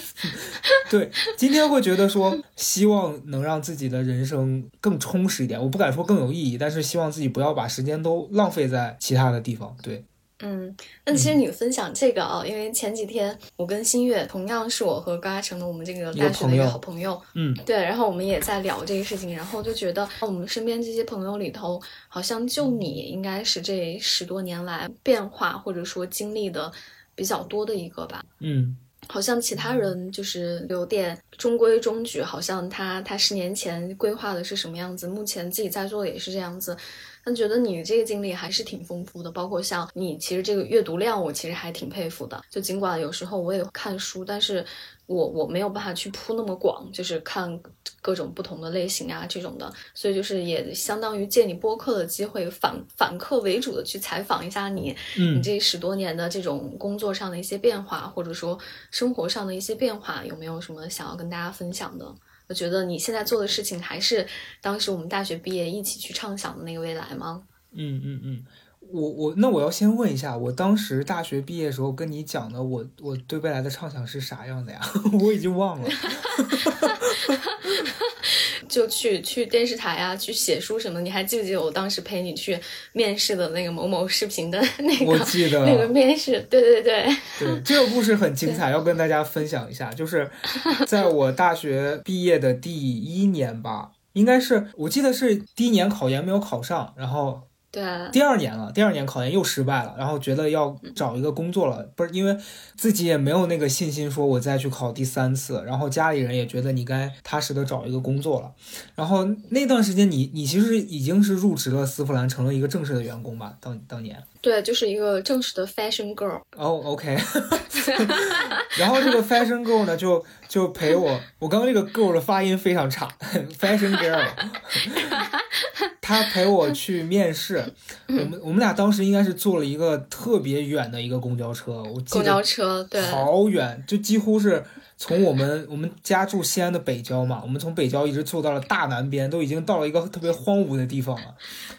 对，今天会觉得说，希望能让自己的人生更充实一点。我不敢说更有意义，但是希望自己不要把时间都浪费在其他的地方。对。嗯，那其实你分享这个啊，因为前几天我跟新月同样是我和高嘉诚的我们这个大学的一个好朋友，嗯，对，然后我们也在聊这个事情，然后就觉得我们身边这些朋友里头，好像就你应该是这十多年来变化或者说经历的比较多的一个吧，嗯。好像其他人就是有点中规中矩，好像他他十年前规划的是什么样子，目前自己在做的也是这样子。但觉得你这个经历还是挺丰富的，包括像你其实这个阅读量，我其实还挺佩服的。就尽管有时候我也看书，但是我我没有办法去铺那么广，就是看各种不同的类型啊这种的。所以就是也相当于借你播客的机会，反反客为主的去采访一下你，嗯你这十多年的这种工作上的一些变化，或者说生活上的一些变化，有没有什么想要跟大家分享的？我觉得你现在做的事情，还是当时我们大学毕业一起去畅想的那个未来吗？嗯嗯嗯，我我那我要先问一下，我当时大学毕业时候跟你讲的，我我对未来的畅想是啥样的呀？我已经忘了。就去去电视台啊，去写书什么。你还记不记得我当时陪你去面试的那个某某视频的 那个我记得那个面试？对对对，对，这个故事很精彩，要跟大家分享一下。就是在我大学毕业的第一年吧，应该是我记得是第一年考研没有考上，然后对，第二年了，第二年考研又失败了，然后觉得要找一个工作了，不是因为自己也没有那个信心，说我再去考第三次，然后家里人也觉得你该踏实的找一个工作了，然后那段时间你你其实已经是入职了丝芙兰，成了一个正式的员工吧，当当年。对，就是一个正式的 fashion girl。哦，OK。然后这个 fashion girl 呢，就就陪我，我刚刚这个 girl 的发音非常差，fashion girl。他陪我去面试，我们我们俩当时应该是坐了一个特别远的一个公交车，我记公交车对，好远，就几乎是从我们 我们家住西安的北郊嘛，我们从北郊一直坐到了大南边，都已经到了一个特别荒芜的地方了。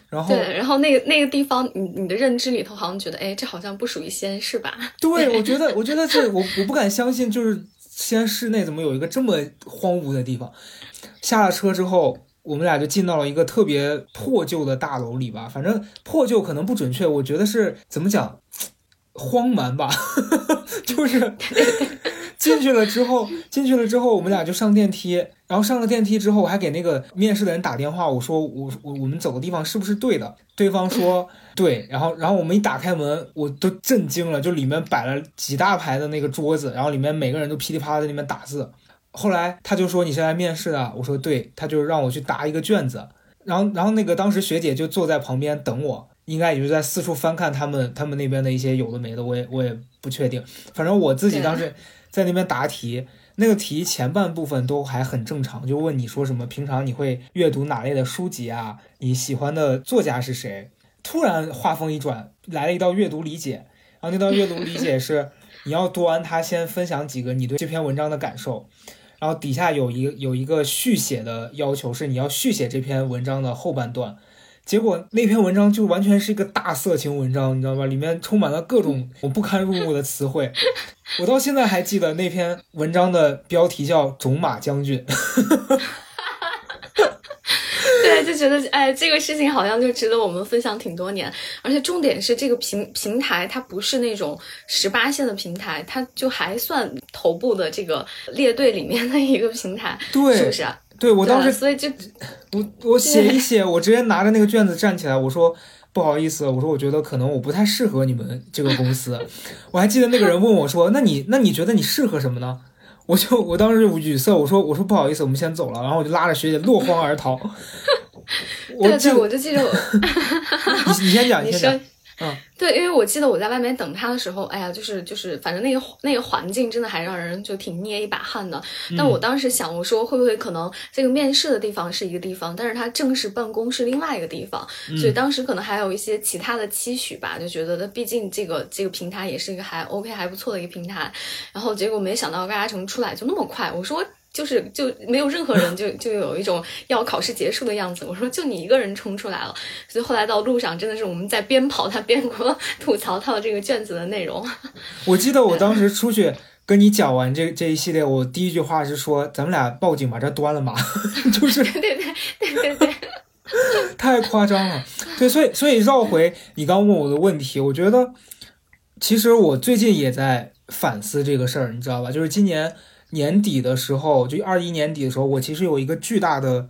然后对，然后那个那个地方，你你的认知里头好像觉得，哎，这好像不属于西安市吧？对，我觉得我觉得这我我不敢相信，就是西安市内怎么有一个这么荒芜的地方？下了车之后。我们俩就进到了一个特别破旧的大楼里吧，反正破旧可能不准确，我觉得是怎么讲，荒蛮吧，就是 进去了之后，进去了之后，我们俩就上电梯，然后上了电梯之后，我还给那个面试的人打电话，我说我我我们走的地方是不是对的？对方说 对，然后然后我们一打开门，我都震惊了，就里面摆了几大排的那个桌子，然后里面每个人都噼里啪啦在那边打字。后来他就说你是来面试的，我说对，他就让我去答一个卷子，然后然后那个当时学姐就坐在旁边等我，应该也就在四处翻看他们他们那边的一些有的没的，我也我也不确定，反正我自己当时在那边答题，那个题前半部分都还很正常，就问你说什么平常你会阅读哪类的书籍啊，你喜欢的作家是谁？突然话锋一转，来了一道阅读理解，然后那道阅读理解是你要读完它，先分享几个你对这篇文章的感受。然后底下有一个有一个续写的要求，是你要续写这篇文章的后半段。结果那篇文章就完全是一个大色情文章，你知道吧？里面充满了各种我不堪入目的词汇。我到现在还记得那篇文章的标题叫《种马将军》。对，就觉得哎，这个事情好像就值得我们分享挺多年。而且重点是，这个平平台它不是那种十八线的平台，它就还算头部的这个列队里面的一个平台，对，是不是？对我当时，所以就我我写一写，我直接拿着那个卷子站起来，我说不好意思，我说我觉得可能我不太适合你们这个公司。我还记得那个人问我说：“那你那你觉得你适合什么呢？”我就我当时就语塞，我说我说不好意思，我们先走了，然后我就拉着学姐落荒而逃。对对，我就记得我，你你先讲，你先讲。嗯，对，因为我记得我在外面等他的时候，哎呀，就是就是，反正那个那个环境真的还让人就挺捏一把汗的。但我当时想，我说会不会可能这个面试的地方是一个地方，但是他正式办公是另外一个地方，所以当时可能还有一些其他的期许吧，就觉得他毕竟这个这个平台也是一个还 OK 还不错的一个平台。然后结果没想到嘎嘎城出来就那么快，我说。就是就没有任何人就就有一种要考试结束的样子。我说就你一个人冲出来了，所以后来到路上真的是我们在边跑他边给我吐槽他的这个卷子的内容。我记得我当时出去跟你讲完这这一系列，我第一句话是说咱们俩报警把这端了嘛，就是对对对对对，太夸张了。对，所以所以绕回你刚问我的问题，我觉得其实我最近也在反思这个事儿，你知道吧？就是今年。年底的时候，就二一年底的时候，我其实有一个巨大的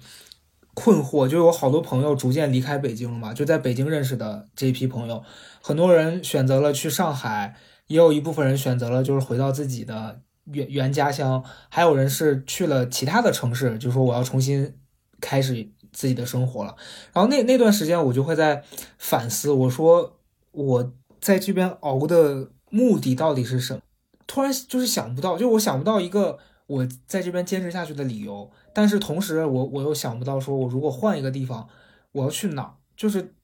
困惑，就有好多朋友逐渐离开北京了嘛。就在北京认识的这一批朋友，很多人选择了去上海，也有一部分人选择了就是回到自己的原原家乡，还有人是去了其他的城市，就说我要重新开始自己的生活了。然后那那段时间，我就会在反思，我说我在这边熬的目的到底是什么？突然就是想不到，就我想不到一个我在这边坚持下去的理由，但是同时我我又想不到，说我如果换一个地方，我要去哪？就是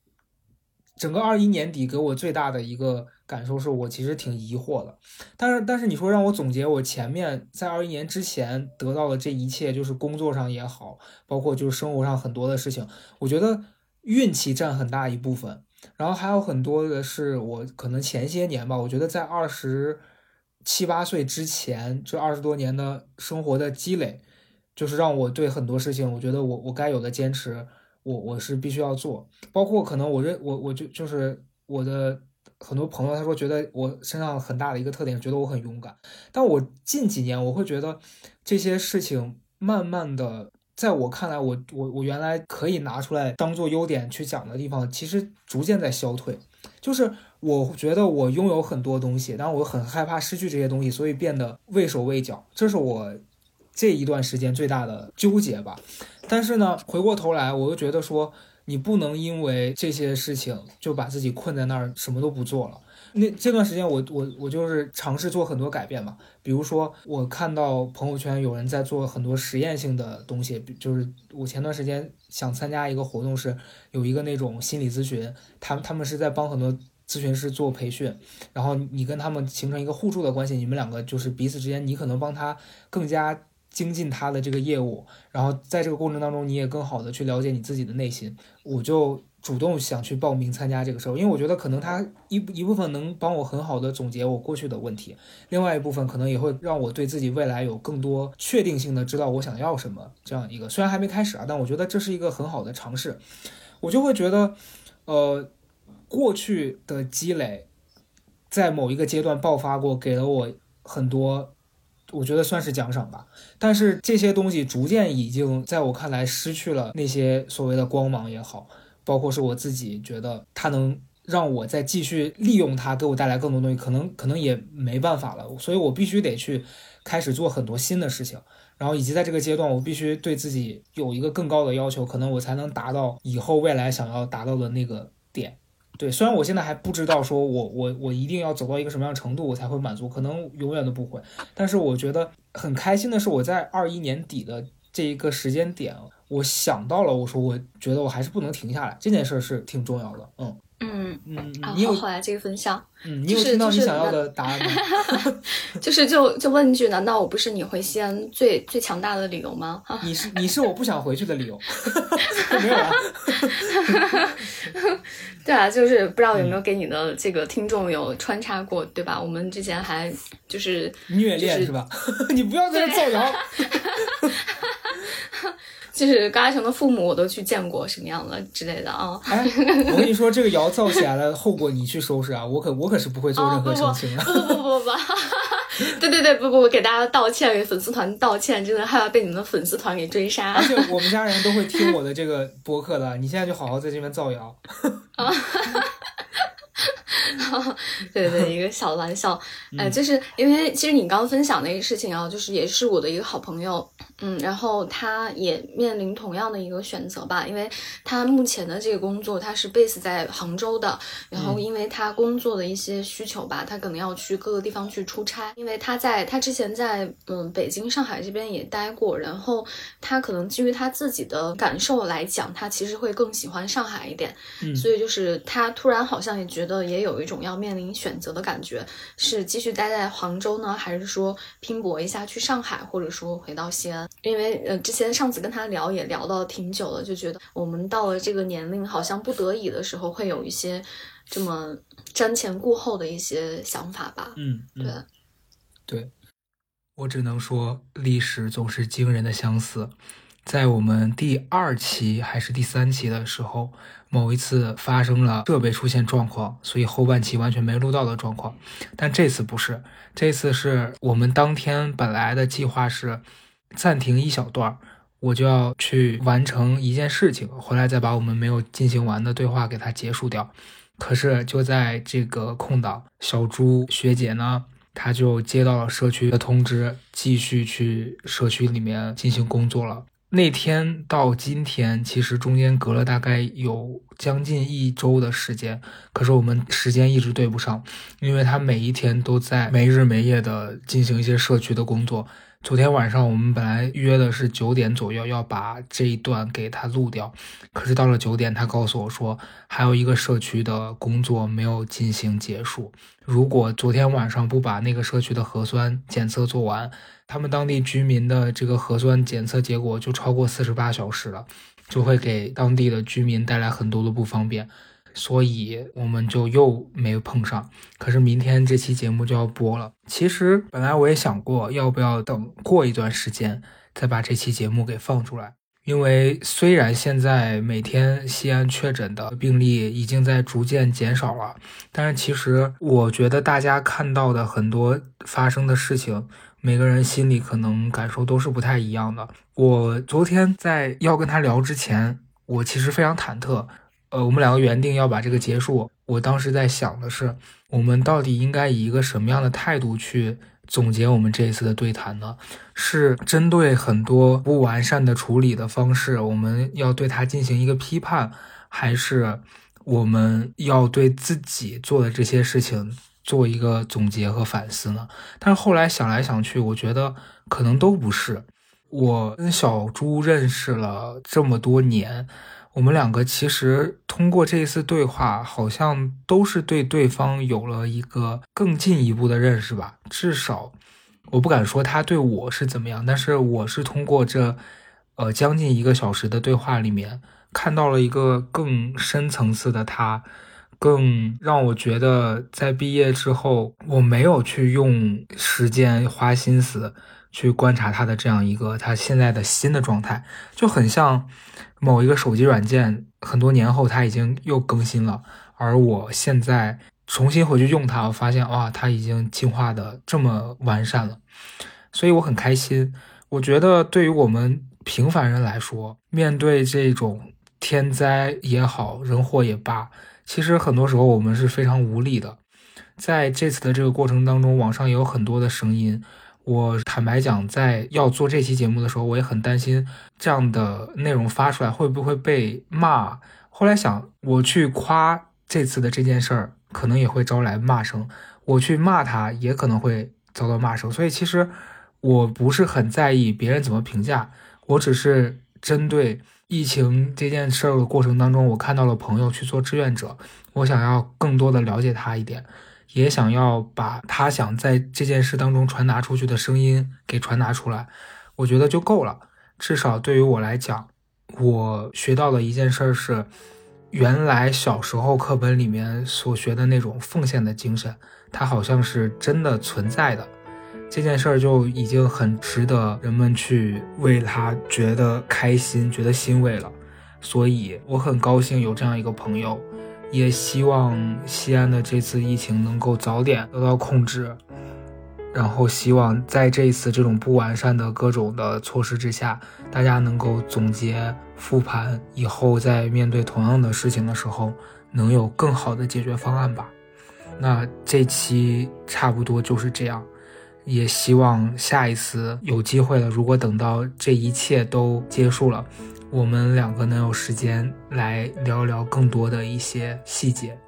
整个二一年底给我最大的一个感受是我其实挺疑惑的。但是但是你说让我总结我前面在二一年之前得到的这一切，就是工作上也好，包括就是生活上很多的事情，我觉得运气占很大一部分，然后还有很多的是我可能前些年吧，我觉得在二十。七八岁之前，这二十多年的生活的积累，就是让我对很多事情，我觉得我我该有的坚持，我我是必须要做。包括可能我认我我就就是我的很多朋友，他说觉得我身上很大的一个特点，觉得我很勇敢。但我近几年，我会觉得这些事情慢慢的在我看来，我我我原来可以拿出来当做优点去讲的地方，其实逐渐在消退。就是我觉得我拥有很多东西，但我很害怕失去这些东西，所以变得畏手畏脚。这是我这一段时间最大的纠结吧。但是呢，回过头来，我又觉得说，你不能因为这些事情就把自己困在那儿，什么都不做了。那这段时间，我我我就是尝试做很多改变嘛。比如说，我看到朋友圈有人在做很多实验性的东西，就是我前段时间想参加一个活动，是有一个那种心理咨询，他们他们是在帮很多咨询师做培训，然后你跟他们形成一个互助的关系，你们两个就是彼此之间，你可能帮他更加精进他的这个业务，然后在这个过程当中，你也更好的去了解你自己的内心。我就。主动想去报名参加这个时候，因为我觉得可能他一一部分能帮我很好的总结我过去的问题，另外一部分可能也会让我对自己未来有更多确定性的知道我想要什么这样一个，虽然还没开始啊，但我觉得这是一个很好的尝试。我就会觉得，呃，过去的积累在某一个阶段爆发过，给了我很多，我觉得算是奖赏吧。但是这些东西逐渐已经在我看来失去了那些所谓的光芒也好。包括是我自己觉得它能让我再继续利用它，给我带来更多东西，可能可能也没办法了，所以我必须得去开始做很多新的事情，然后以及在这个阶段，我必须对自己有一个更高的要求，可能我才能达到以后未来想要达到的那个点。对，虽然我现在还不知道说我我我一定要走到一个什么样程度我才会满足，可能永远都不会，但是我觉得很开心的是我在二一年底的这一个时间点。我想到了，我说我觉得我还是不能停下来，这件事是挺重要的。嗯嗯嗯，你有后来这个分享，嗯，你有听到你想要的答案吗？就是就就问一句，难道我不是你回西安最最强大的理由吗？你是你是我不想回去的理由，没有啊。对啊，就是不知道有没有给你的这个听众有穿插过，对吧？我们之前还就是虐恋是吧？你不要在这造谣。就是高嘉诚的父母，我都去见过什么样的之类的啊！哎，我跟你说，这个谣造起来了，后果你去收拾啊！我可我可是不会做任何澄清的。不不不不不，对对对，不不，给大家道歉，给粉丝团道歉，真的害怕被你们的粉丝团给追杀。而且我们家人都会听我的这个播客的，你现在就好好在这边造谣。对对，一个小玩笑，哎，就是因为其实你刚刚分享那个事情啊，就是也是我的一个好朋友，嗯，然后他也面临同样的一个选择吧，因为他目前的这个工作他是 base 在杭州的，然后因为他工作的一些需求吧，他可能要去各个地方去出差，因为他在他之前在嗯北京、上海这边也待过，然后他可能基于他自己的感受来讲，他其实会更喜欢上海一点，嗯，所以就是他突然好像也觉得也有一种要面临选择的感觉，是继续待在杭州呢，还是说拼搏一下去上海，或者说回到西安？因为呃，之前上次跟他聊也聊到挺久了，就觉得我们到了这个年龄，好像不得已的时候会有一些这么瞻前顾后的一些想法吧。嗯，对，对，我只能说历史总是惊人的相似。在我们第二期还是第三期的时候，某一次发生了设备出现状况，所以后半期完全没录到的状况。但这次不是，这次是我们当天本来的计划是暂停一小段儿，我就要去完成一件事情，回来再把我们没有进行完的对话给它结束掉。可是就在这个空档，小朱学姐呢，她就接到了社区的通知，继续去社区里面进行工作了。那天到今天，其实中间隔了大概有将近一周的时间，可是我们时间一直对不上，因为他每一天都在没日没夜的进行一些社区的工作。昨天晚上我们本来约的是九点左右要把这一段给他录掉，可是到了九点，他告诉我说还有一个社区的工作没有进行结束。如果昨天晚上不把那个社区的核酸检测做完，他们当地居民的这个核酸检测结果就超过四十八小时了，就会给当地的居民带来很多的不方便。所以我们就又没碰上，可是明天这期节目就要播了。其实本来我也想过，要不要等过一段时间再把这期节目给放出来。因为虽然现在每天西安确诊的病例已经在逐渐减少了，但是其实我觉得大家看到的很多发生的事情，每个人心里可能感受都是不太一样的。我昨天在要跟他聊之前，我其实非常忐忑。呃，我们两个原定要把这个结束，我当时在想的是，我们到底应该以一个什么样的态度去总结我们这一次的对谈呢？是针对很多不完善的处理的方式，我们要对它进行一个批判，还是我们要对自己做的这些事情做一个总结和反思呢？但是后来想来想去，我觉得可能都不是。我跟小朱认识了这么多年。我们两个其实通过这一次对话，好像都是对对方有了一个更进一步的认识吧。至少，我不敢说他对我是怎么样，但是我是通过这，呃，将近一个小时的对话里面，看到了一个更深层次的他，更让我觉得在毕业之后，我没有去用时间花心思去观察他的这样一个他现在的新的状态，就很像。某一个手机软件，很多年后它已经又更新了，而我现在重新回去用它，我发现哇，它已经进化的这么完善了，所以我很开心。我觉得对于我们平凡人来说，面对这种天灾也好，人祸也罢，其实很多时候我们是非常无力的。在这次的这个过程当中，网上也有很多的声音。我坦白讲，在要做这期节目的时候，我也很担心这样的内容发出来会不会被骂。后来想，我去夸这次的这件事儿，可能也会招来骂声；我去骂他，也可能会遭到骂声。所以其实我不是很在意别人怎么评价，我只是针对疫情这件事儿的过程当中，我看到了朋友去做志愿者，我想要更多的了解他一点。也想要把他想在这件事当中传达出去的声音给传达出来，我觉得就够了。至少对于我来讲，我学到的一件事是，原来小时候课本里面所学的那种奉献的精神，它好像是真的存在的。这件事儿就已经很值得人们去为他觉得开心、觉得欣慰了。所以我很高兴有这样一个朋友。也希望西安的这次疫情能够早点得到控制，然后希望在这一次这种不完善的各种的措施之下，大家能够总结复盘，以后在面对同样的事情的时候，能有更好的解决方案吧。那这期差不多就是这样，也希望下一次有机会了，如果等到这一切都结束了。我们两个能有时间来聊聊更多的一些细节。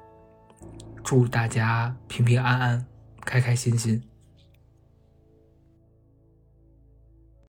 祝大家平平安安，开开心心。